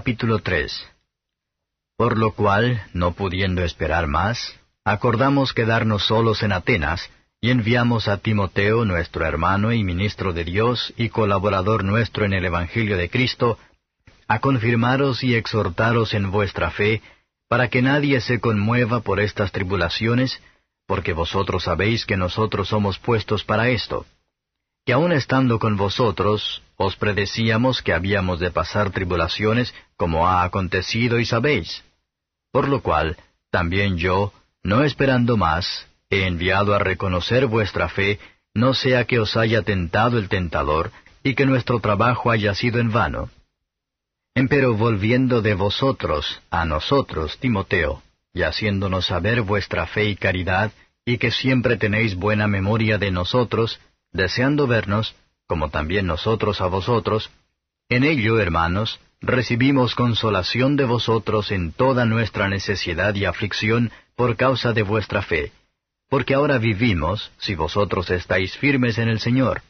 Capítulo 3 Por lo cual, no pudiendo esperar más, acordamos quedarnos solos en Atenas, y enviamos a Timoteo, nuestro hermano y ministro de Dios y colaborador nuestro en el Evangelio de Cristo, a confirmaros y exhortaros en vuestra fe, para que nadie se conmueva por estas tribulaciones, porque vosotros sabéis que nosotros somos puestos para esto. Que aun estando con vosotros, os predecíamos que habíamos de pasar tribulaciones, como ha acontecido y sabéis. Por lo cual, también yo, no esperando más, he enviado a reconocer vuestra fe, no sea que os haya tentado el tentador, y que nuestro trabajo haya sido en vano. Empero volviendo de vosotros a nosotros, Timoteo, y haciéndonos saber vuestra fe y caridad, y que siempre tenéis buena memoria de nosotros, deseando vernos, como también nosotros a vosotros, en ello, hermanos, recibimos consolación de vosotros en toda nuestra necesidad y aflicción por causa de vuestra fe, porque ahora vivimos, si vosotros estáis firmes en el Señor.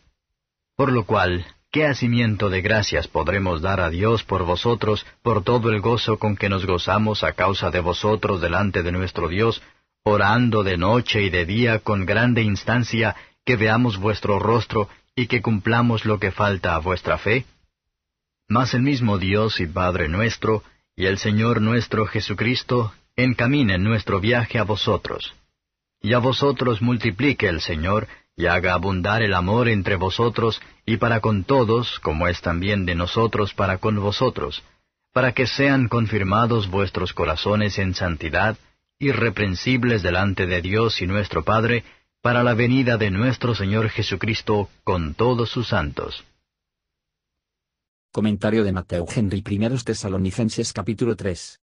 Por lo cual, ¿Qué hacimiento de gracias podremos dar a Dios por vosotros, por todo el gozo con que nos gozamos a causa de vosotros delante de nuestro Dios, orando de noche y de día con grande instancia, que veamos vuestro rostro y que cumplamos lo que falta a vuestra fe? Mas el mismo Dios y Padre nuestro, y el Señor nuestro Jesucristo, encaminen nuestro viaje a vosotros. Y a vosotros multiplique el Señor, y haga abundar el amor entre vosotros y para con todos, como es también de nosotros para con vosotros, para que sean confirmados vuestros corazones en santidad, irreprensibles delante de Dios y nuestro Padre, para la venida de nuestro Señor Jesucristo con todos sus santos. Comentario de Mateo Henry I Tesalonicenses capítulo 3.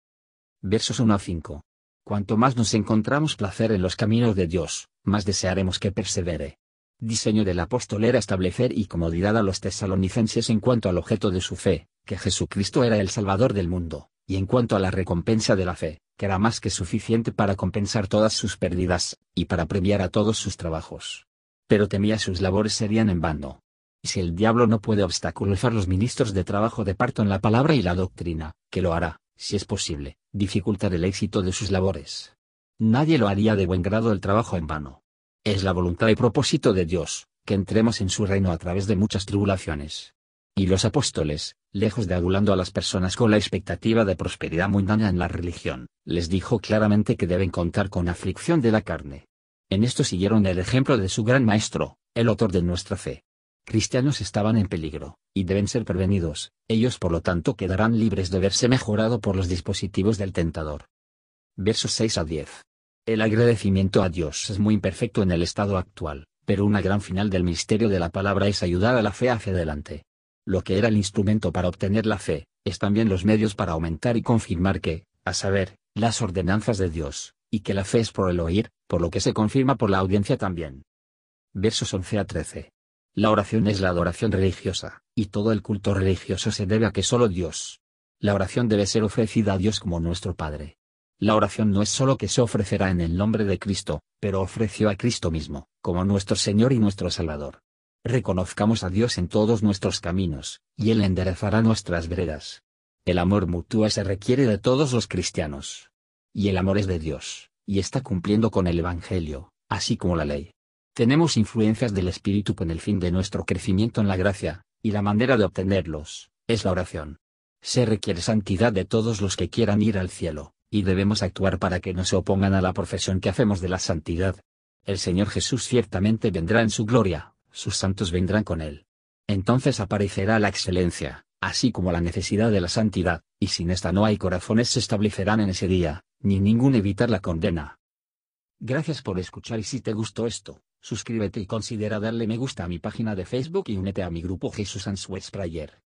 Versos 1 a 5. Cuanto más nos encontramos placer en los caminos de Dios, más desearemos que persevere. Diseño del apóstol era establecer y comodidad a los tesalonicenses en cuanto al objeto de su fe, que Jesucristo era el Salvador del mundo, y en cuanto a la recompensa de la fe, que era más que suficiente para compensar todas sus pérdidas, y para premiar a todos sus trabajos. Pero temía sus labores serían en vano. Y si el diablo no puede obstaculizar los ministros de trabajo de parto en la palabra y la doctrina, que lo hará, si es posible, dificultar el éxito de sus labores. Nadie lo haría de buen grado el trabajo en vano. Es la voluntad y propósito de Dios, que entremos en su reino a través de muchas tribulaciones. Y los apóstoles, lejos de adulando a las personas con la expectativa de prosperidad mundana en la religión, les dijo claramente que deben contar con aflicción de la carne. En esto siguieron el ejemplo de su gran maestro, el autor de nuestra fe. Cristianos estaban en peligro, y deben ser prevenidos, ellos por lo tanto quedarán libres de verse mejorado por los dispositivos del tentador. Versos 6 a 10. El agradecimiento a Dios es muy imperfecto en el estado actual, pero una gran final del misterio de la palabra es ayudar a la fe hacia adelante. Lo que era el instrumento para obtener la fe, es también los medios para aumentar y confirmar que, a saber, las ordenanzas de Dios, y que la fe es por el oír, por lo que se confirma por la audiencia también. Versos 11 a 13. La oración es la adoración religiosa, y todo el culto religioso se debe a que solo Dios. La oración debe ser ofrecida a Dios como nuestro Padre. La oración no es sólo que se ofrecerá en el nombre de Cristo, pero ofreció a Cristo mismo, como nuestro Señor y nuestro Salvador. Reconozcamos a Dios en todos nuestros caminos, y Él enderezará nuestras veredas. El amor mutuo se requiere de todos los cristianos. Y el amor es de Dios, y está cumpliendo con el Evangelio, así como la ley. Tenemos influencias del Espíritu con el fin de nuestro crecimiento en la gracia, y la manera de obtenerlos, es la oración. Se requiere santidad de todos los que quieran ir al cielo y debemos actuar para que no se opongan a la profesión que hacemos de la santidad. El Señor Jesús ciertamente vendrá en su gloria, sus santos vendrán con él. Entonces aparecerá la excelencia, así como la necesidad de la santidad, y sin esta no hay corazones se establecerán en ese día, ni ningún evitar la condena. Gracias por escuchar y si te gustó esto, suscríbete y considera darle me gusta a mi página de Facebook y únete a mi grupo Jesús Answers Prayer.